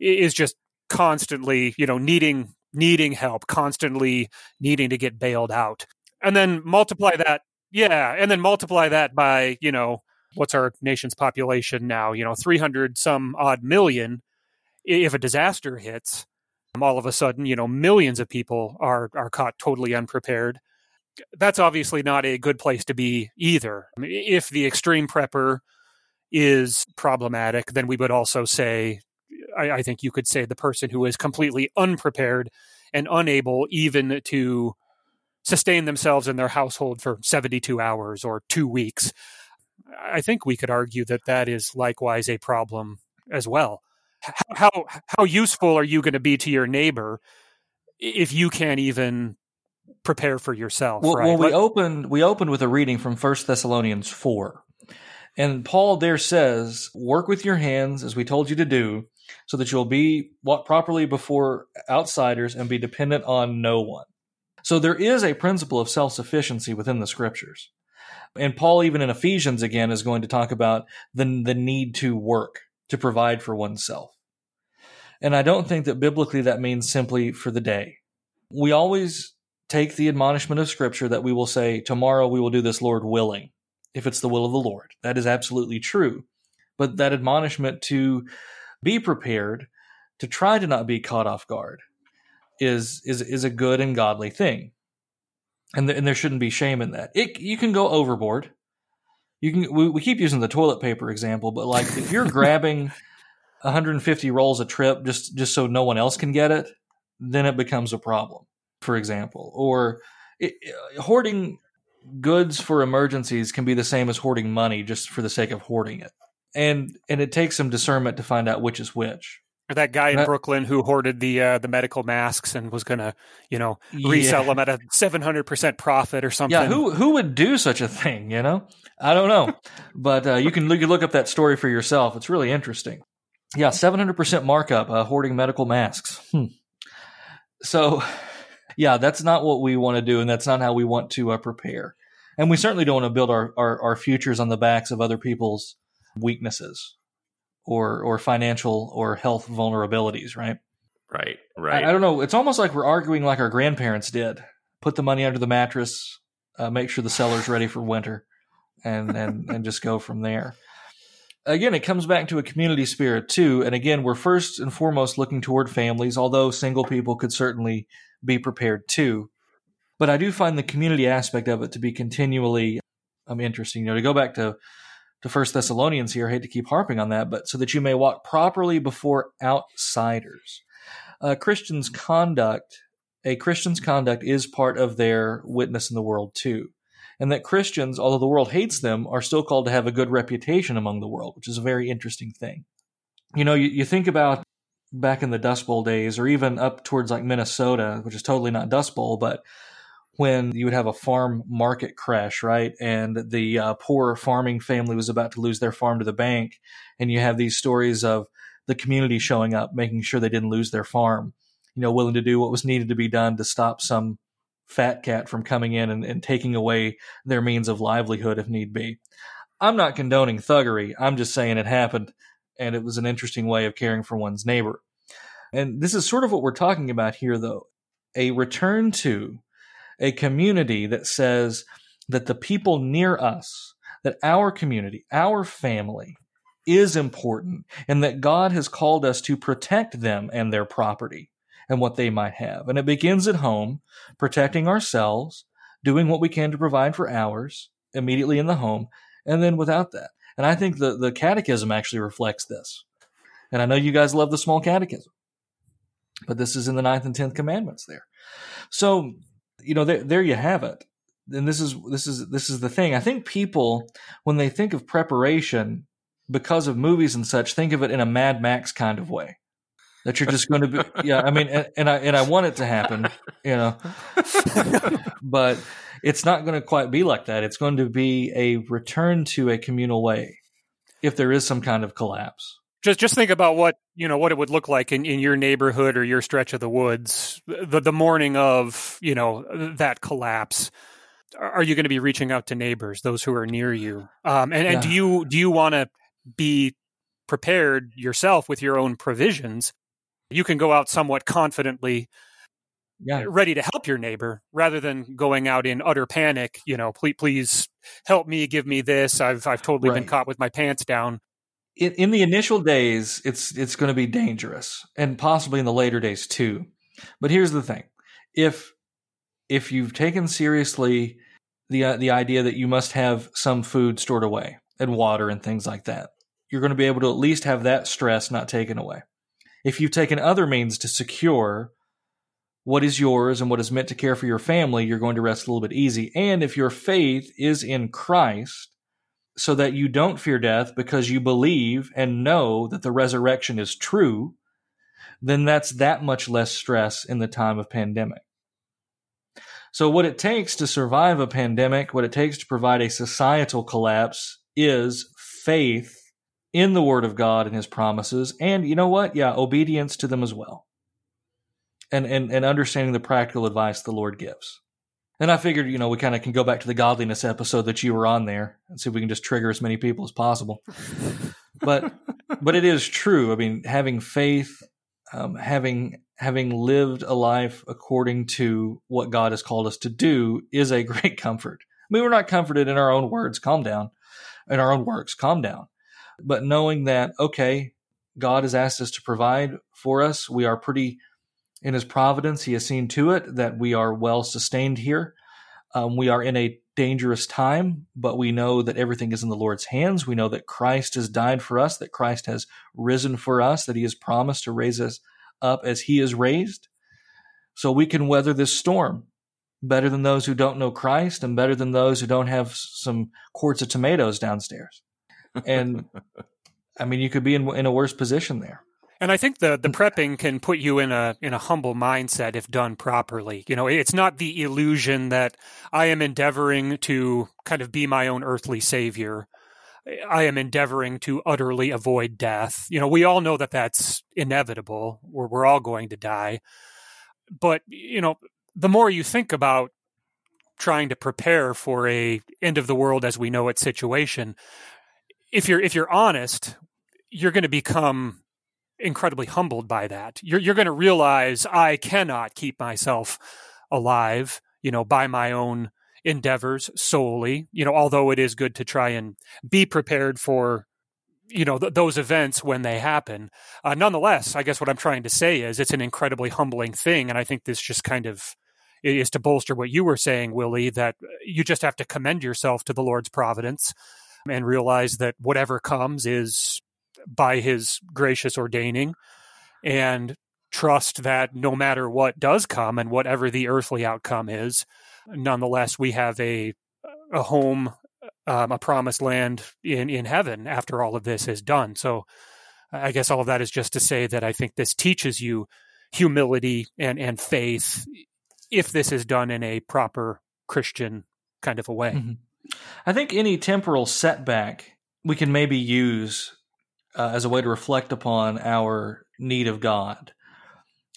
is just constantly, you know, needing needing help, constantly needing to get bailed out. And then multiply that, yeah, and then multiply that by, you know, what's our nation's population now, you know, 300 some odd million. If a disaster hits, all of a sudden, you know, millions of people are are caught totally unprepared. that's obviously not a good place to be either. If the extreme prepper is problematic, then we would also say, I, I, think you could say the person who is completely unprepared and unable even to sustain themselves in their household for 72 hours or two weeks. I think we could argue that that is likewise a problem as well. How, how, useful are you going to be to your neighbor if you can't even prepare for yourself. Well, right? well we opened we opened with a reading from First Thessalonians four, and Paul there says, "Work with your hands as we told you to do, so that you'll be walk properly before outsiders and be dependent on no one." So there is a principle of self sufficiency within the scriptures, and Paul even in Ephesians again is going to talk about the the need to work to provide for oneself. And I don't think that biblically that means simply for the day. We always take the admonishment of Scripture that we will say, Tomorrow we will do this, Lord willing, if it's the will of the Lord. That is absolutely true. But that admonishment to be prepared, to try to not be caught off guard, is is is a good and godly thing, and th- and there shouldn't be shame in that. It you can go overboard. You can we, we keep using the toilet paper example, but like if you're <laughs> grabbing 150 rolls a trip just just so no one else can get it, then it becomes a problem for example, or it, hoarding goods for emergencies can be the same as hoarding money just for the sake of hoarding it. And and it takes some discernment to find out which is which. Or that guy in that, Brooklyn who hoarded the uh, the medical masks and was going to, you know, resell yeah. them at a seven hundred percent profit or something. Yeah, who who would do such a thing? You know, I don't know, <laughs> but uh, you can look, you look up that story for yourself. It's really interesting. Yeah, seven hundred percent markup uh, hoarding medical masks. Hmm. So yeah, that's not what we want to do, and that's not how we want to uh, prepare. And we certainly don't want to build our, our, our futures on the backs of other people's weaknesses or or financial or health vulnerabilities, right? Right, right. I, I, don't know. It's almost like we're arguing like our grandparents did: put the money under the mattress, uh, make sure the cellar's ready for winter, and and and just go from there. Again, it comes back to a community spirit too. And again, we're first and foremost looking toward families, although single people could certainly be prepared too. But I do find the community aspect of it to be continually um, interesting. You know, to go back to to First Thessalonians here, I hate to keep harping on that, but so that you may walk properly before outsiders. Uh, Christians' conduct, a Christian's conduct, is part of their witness in the world too, and that Christians, although the world hates them, are still called to have a good reputation among the world, which is a very interesting thing. You know, you, you think about back in the Dust Bowl days, or even up towards like Minnesota, which is totally not Dust Bowl, but when you would have a farm market crash, right? And the uh, poor farming family was about to lose their farm to the bank. And you have these stories of the community showing up, making sure they didn't lose their farm, you know, willing to do what was needed to be done to stop some fat cat from coming in and, and taking away their means of livelihood if need be. I'm not condoning thuggery. I'm just saying it happened and it was an interesting way of caring for one's neighbor. And this is sort of what we're talking about here, though a return to a community that says that the people near us, that our community, our family, is important, and that God has called us to protect them and their property and what they might have. And it begins at home, protecting ourselves, doing what we can to provide for ours immediately in the home, and then without that. And I think the, the catechism actually reflects this. And I know you guys love the small catechism, but this is in the ninth and tenth commandments there. So, you know, there, there you have it. And this is this is this is the thing. I think people, when they think of preparation because of movies and such, think of it in a Mad Max kind of way. That you're just going to be, <laughs> yeah. I mean, and, and I and I want it to happen, you know, <laughs> but it's not going to quite be like that. It's going to be a return to a communal way if there is some kind of collapse. Just just think about what you know what it would look like in, in your neighborhood or your stretch of the woods the the morning of you know that collapse. Are you going to be reaching out to neighbors, those who are near you? Um, and, and do you do you want to be prepared yourself with your own provisions? You can go out somewhat confidently yeah. ready to help your neighbor rather than going out in utter panic you know please please help me give me this i've i've totally right. been caught with my pants down in, in the initial days it's it's going to be dangerous and possibly in the later days too but here's the thing if if you've taken seriously the uh, the idea that you must have some food stored away and water and things like that, you're going to be able to at least have that stress not taken away. If you've taken other means to secure what is yours and what is meant to care for your family, you're going to rest a little bit easy. And if your faith is in Christ, so that you don't fear death because you believe and know that the resurrection is true, then that's that much less stress in the time of pandemic. So, what it takes to survive a pandemic, what it takes to provide a societal collapse is faith in the Word of God and His promises. And you know what? Yeah, obedience to them as well. And, and, and understanding the practical advice the Lord gives. And I figured, you know, we kind of can go back to the godliness episode that you were on there and see if we can just trigger as many people as possible. but <laughs> but it is true. I mean, having faith, um, having having lived a life according to what God has called us to do is a <laughs> great comfort. I mean, we're not comforted in our own words, calm down, in our own works, calm down. But knowing that, okay, God has asked us to provide for us, we are pretty, in His providence, He has seen to it that we are well sustained here. Um, we are in a dangerous time, but we know that everything is in the Lord's hands. We know that Christ has died for us, that Christ has risen for us, that He has promised to raise us up as he is raised. So we can weather this storm better than those who don't know Christ and better than those who don't have some quarts of tomatoes downstairs. And <laughs> I mean, you could be in, in a worse position there. And I think the the mm. prepping can put you in a in a humble mindset if done properly. You know, it's not the illusion that I am endeavoring to kind of be my own earthly savior I am endeavoring to utterly avoid death. You know, we all know that that's inevitable. We're, we're all going to die. But, you know, the more you think about trying to prepare for a end of the world as we know it situation, if you're if you're honest, you're going to become incredibly humbled by that. You're you're going to realize I cannot keep myself alive, you know, by my own endeavors solely, you know, although it is good to try and be prepared for you know th- those events when they happen uh, nonetheless i guess what i'm trying to say is it's an incredibly humbling thing and i think this just kind of is to bolster what you were saying willie that you just have to commend yourself to the lord's providence and realize that whatever comes is by his gracious ordaining and trust that no matter what does come and whatever the earthly outcome is nonetheless, we have a a home, um, a promised land in in heaven after all of this is done. So, I guess all of that is just to say that I think this teaches you humility and and faith if this is done in a proper Christian kind of a way. Mm-hmm. I think any temporal setback we can maybe use uh, as a way to reflect upon our need of God.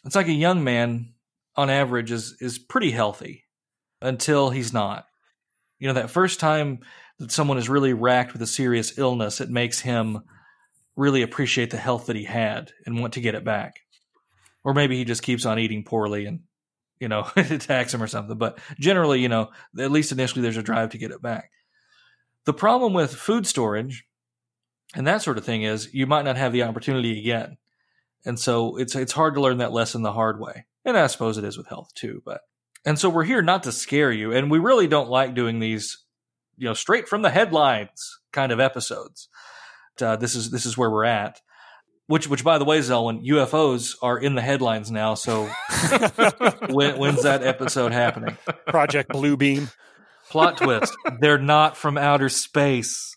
It's like a young man, on average, is is pretty healthy until he's not. You know, that first time that someone is really racked with a serious illness, it makes him really appreciate the health that he had and want to get it back. Or maybe he just keeps on eating poorly and, you know, <laughs> it attacks him or something. But generally, you know, at least initially, there's a drive to get it back. The problem with food storage and that sort of thing is you might not have the opportunity again. And so it's it's hard to learn that lesson the hard way. And I suppose it is with health too, but and so we're here not to scare you. And we really don't like doing these, you know, straight from the headlines kind of episodes. Uh, this is this is where we're at. Which, which, by the way, Zelwyn, UFOs are in the headlines now. So, <laughs> when, when's that episode happening? Project Bluebeam. Plot twist: They're not from outer space,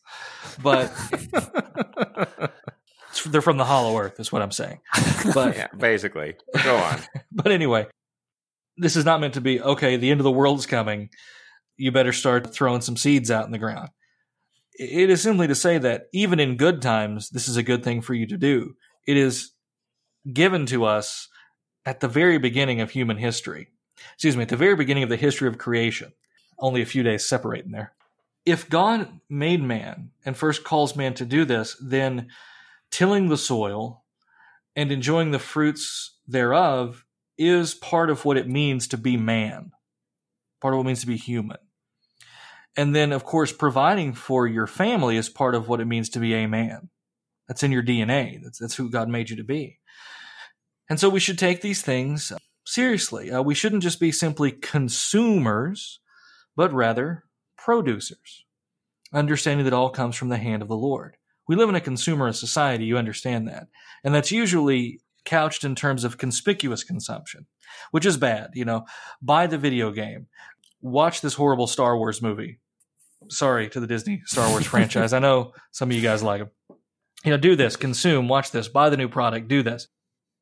but <laughs> they're from the Hollow Earth. Is what I'm saying. But <laughs> yeah, basically, go on. <laughs> but anyway, this is not meant to be okay the end of the world is coming you better start throwing some seeds out in the ground it is simply to say that even in good times this is a good thing for you to do it is given to us at the very beginning of human history excuse me at the very beginning of the history of creation only a few days separating there if god made man and first calls man to do this then tilling the soil and enjoying the fruits thereof is part of what it means to be man, part of what it means to be human. And then, of course, providing for your family is part of what it means to be a man. That's in your DNA. That's, that's who God made you to be. And so we should take these things seriously. Uh, we shouldn't just be simply consumers, but rather producers, understanding that all comes from the hand of the Lord. We live in a consumerist society, you understand that. And that's usually couched in terms of conspicuous consumption, which is bad. You know, buy the video game, watch this horrible Star Wars movie. Sorry to the Disney Star Wars <laughs> franchise. I know some of you guys like them. You know, do this, consume, watch this, buy the new product, do this.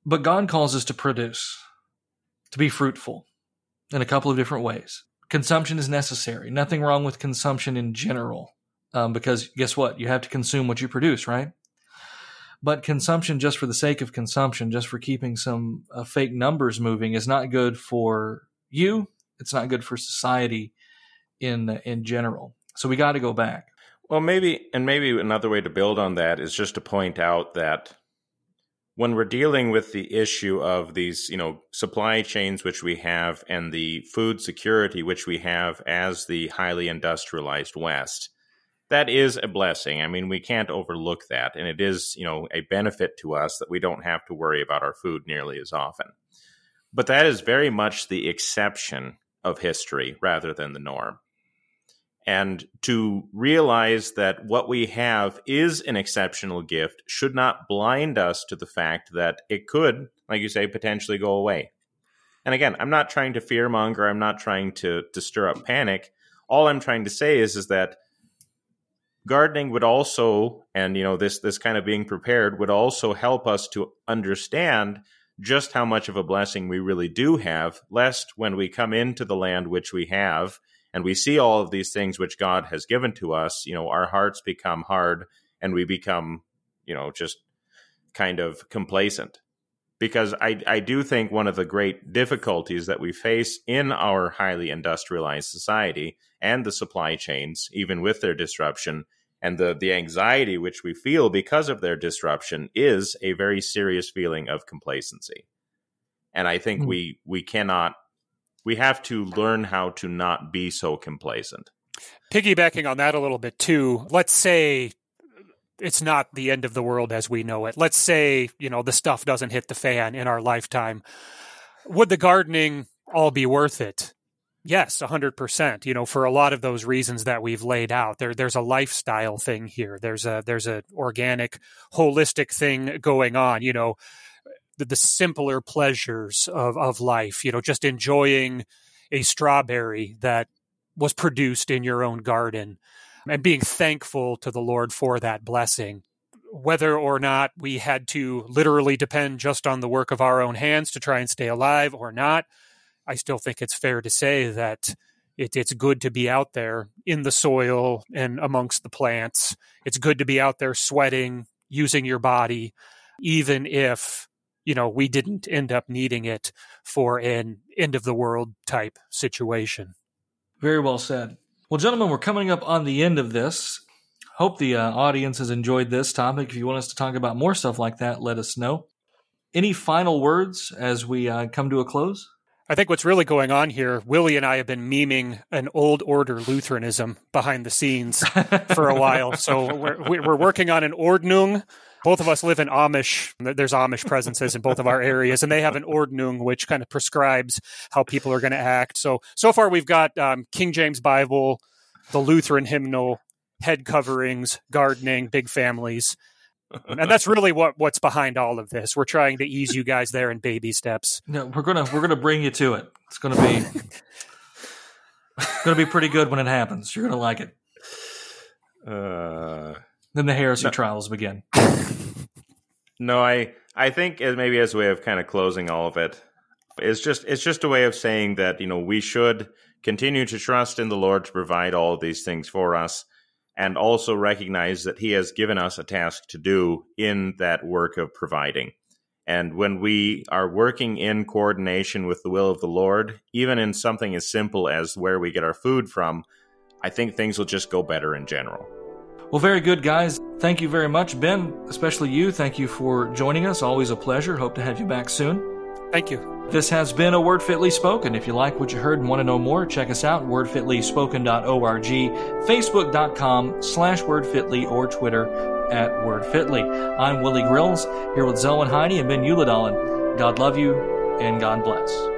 But God calls us to produce, to be fruitful in a couple of different ways. Consumption is necessary. Nothing wrong with consumption in general, um, because guess what? You have to consume what you produce, right? But consumption just for the sake of consumption, just for keeping some uh, fake numbers moving, is not good for you. It's not good for society in in general. So we got to go back. Well, maybe, and maybe another way to build on that is just to point out that when we're dealing with the issue of these, you know, supply chains which we have and the food security which we have as the highly industrialized West, that is a blessing. I mean, we can't overlook that, and it is, you know, a benefit to us that we don't have to worry about our food nearly as often. But that is very much the exception of history rather than the norm and to realize that what we have is an exceptional gift should not blind us to the fact that it could, like you say, potentially go away. And again, I'm not trying to fearmonger. I'm not trying to to stir up panic. All I'm trying to say is is that gardening would also, and you know, this this kind of being prepared would also help us to understand just how much of a blessing we really do have, lest when we come into the land which we have and we see all of these things which God has given to us, you know, our hearts become hard and we become, you know, just kind of complacent. Because I, I do think one of the great difficulties that we face in our highly industrialized society and the supply chains, even with their disruption, and the, the anxiety which we feel because of their disruption is a very serious feeling of complacency. And I think mm-hmm. we we cannot we have to learn how to not be so complacent. Piggybacking on that a little bit too, let's say it's not the end of the world as we know it. Let's say, you know, the stuff doesn't hit the fan in our lifetime. Would the gardening all be worth it? Yes, 100%. You know, for a lot of those reasons that we've laid out. There there's a lifestyle thing here. There's a there's a organic holistic thing going on, you know the, the simpler pleasures of, of life, you know, just enjoying a strawberry that was produced in your own garden and being thankful to the Lord for that blessing. Whether or not we had to literally depend just on the work of our own hands to try and stay alive or not, I still think it's fair to say that it, it's good to be out there in the soil and amongst the plants. It's good to be out there sweating, using your body, even if you know, we didn't end up needing it for an end of the world type situation. Very well said. Well, gentlemen, we're coming up on the end of this. Hope the uh, audience has enjoyed this topic. If you want us to talk about more stuff like that, let us know. Any final words as we uh, come to a close? I think what's really going on here, Willie and I have been memeing an old order Lutheranism behind the scenes <laughs> for a while. So we're, we're working on an Ordnung both of us live in Amish. There's Amish presences in both of our areas, and they have an Ordnung which kind of prescribes how people are going to act. So so far we've got um, King James Bible, the Lutheran hymnal, head coverings, gardening, big families. and that's really what what's behind all of this. We're trying to ease you guys there in baby steps. No, we're gonna we're gonna bring you to it. It's gonna be <laughs> gonna be pretty good when it happens. You're gonna like it. Uh, then the heresy no. trials begin. <laughs> no, I I think as maybe as a way of kind of closing all of it, it's just it's just a way of saying that you know we should continue to trust in the Lord to provide all of these things for us, and also recognize that He has given us a task to do in that work of providing. And when we are working in coordination with the will of the Lord, even in something as simple as where we get our food from, I think things will just go better in general. Well, very good, guys. Thank you very much. Ben, especially you, thank you for joining us. Always a pleasure. Hope to have you back soon. Thank you. This has been a Word Fitly Spoken. If you like what you heard and want to know more, check us out, wordfitlyspoken.org, facebook.com slash wordfitly, or Twitter at wordfitly. I'm Willie Grills, here with Zelwyn Heide and Ben Ulledalen. God love you, and God bless.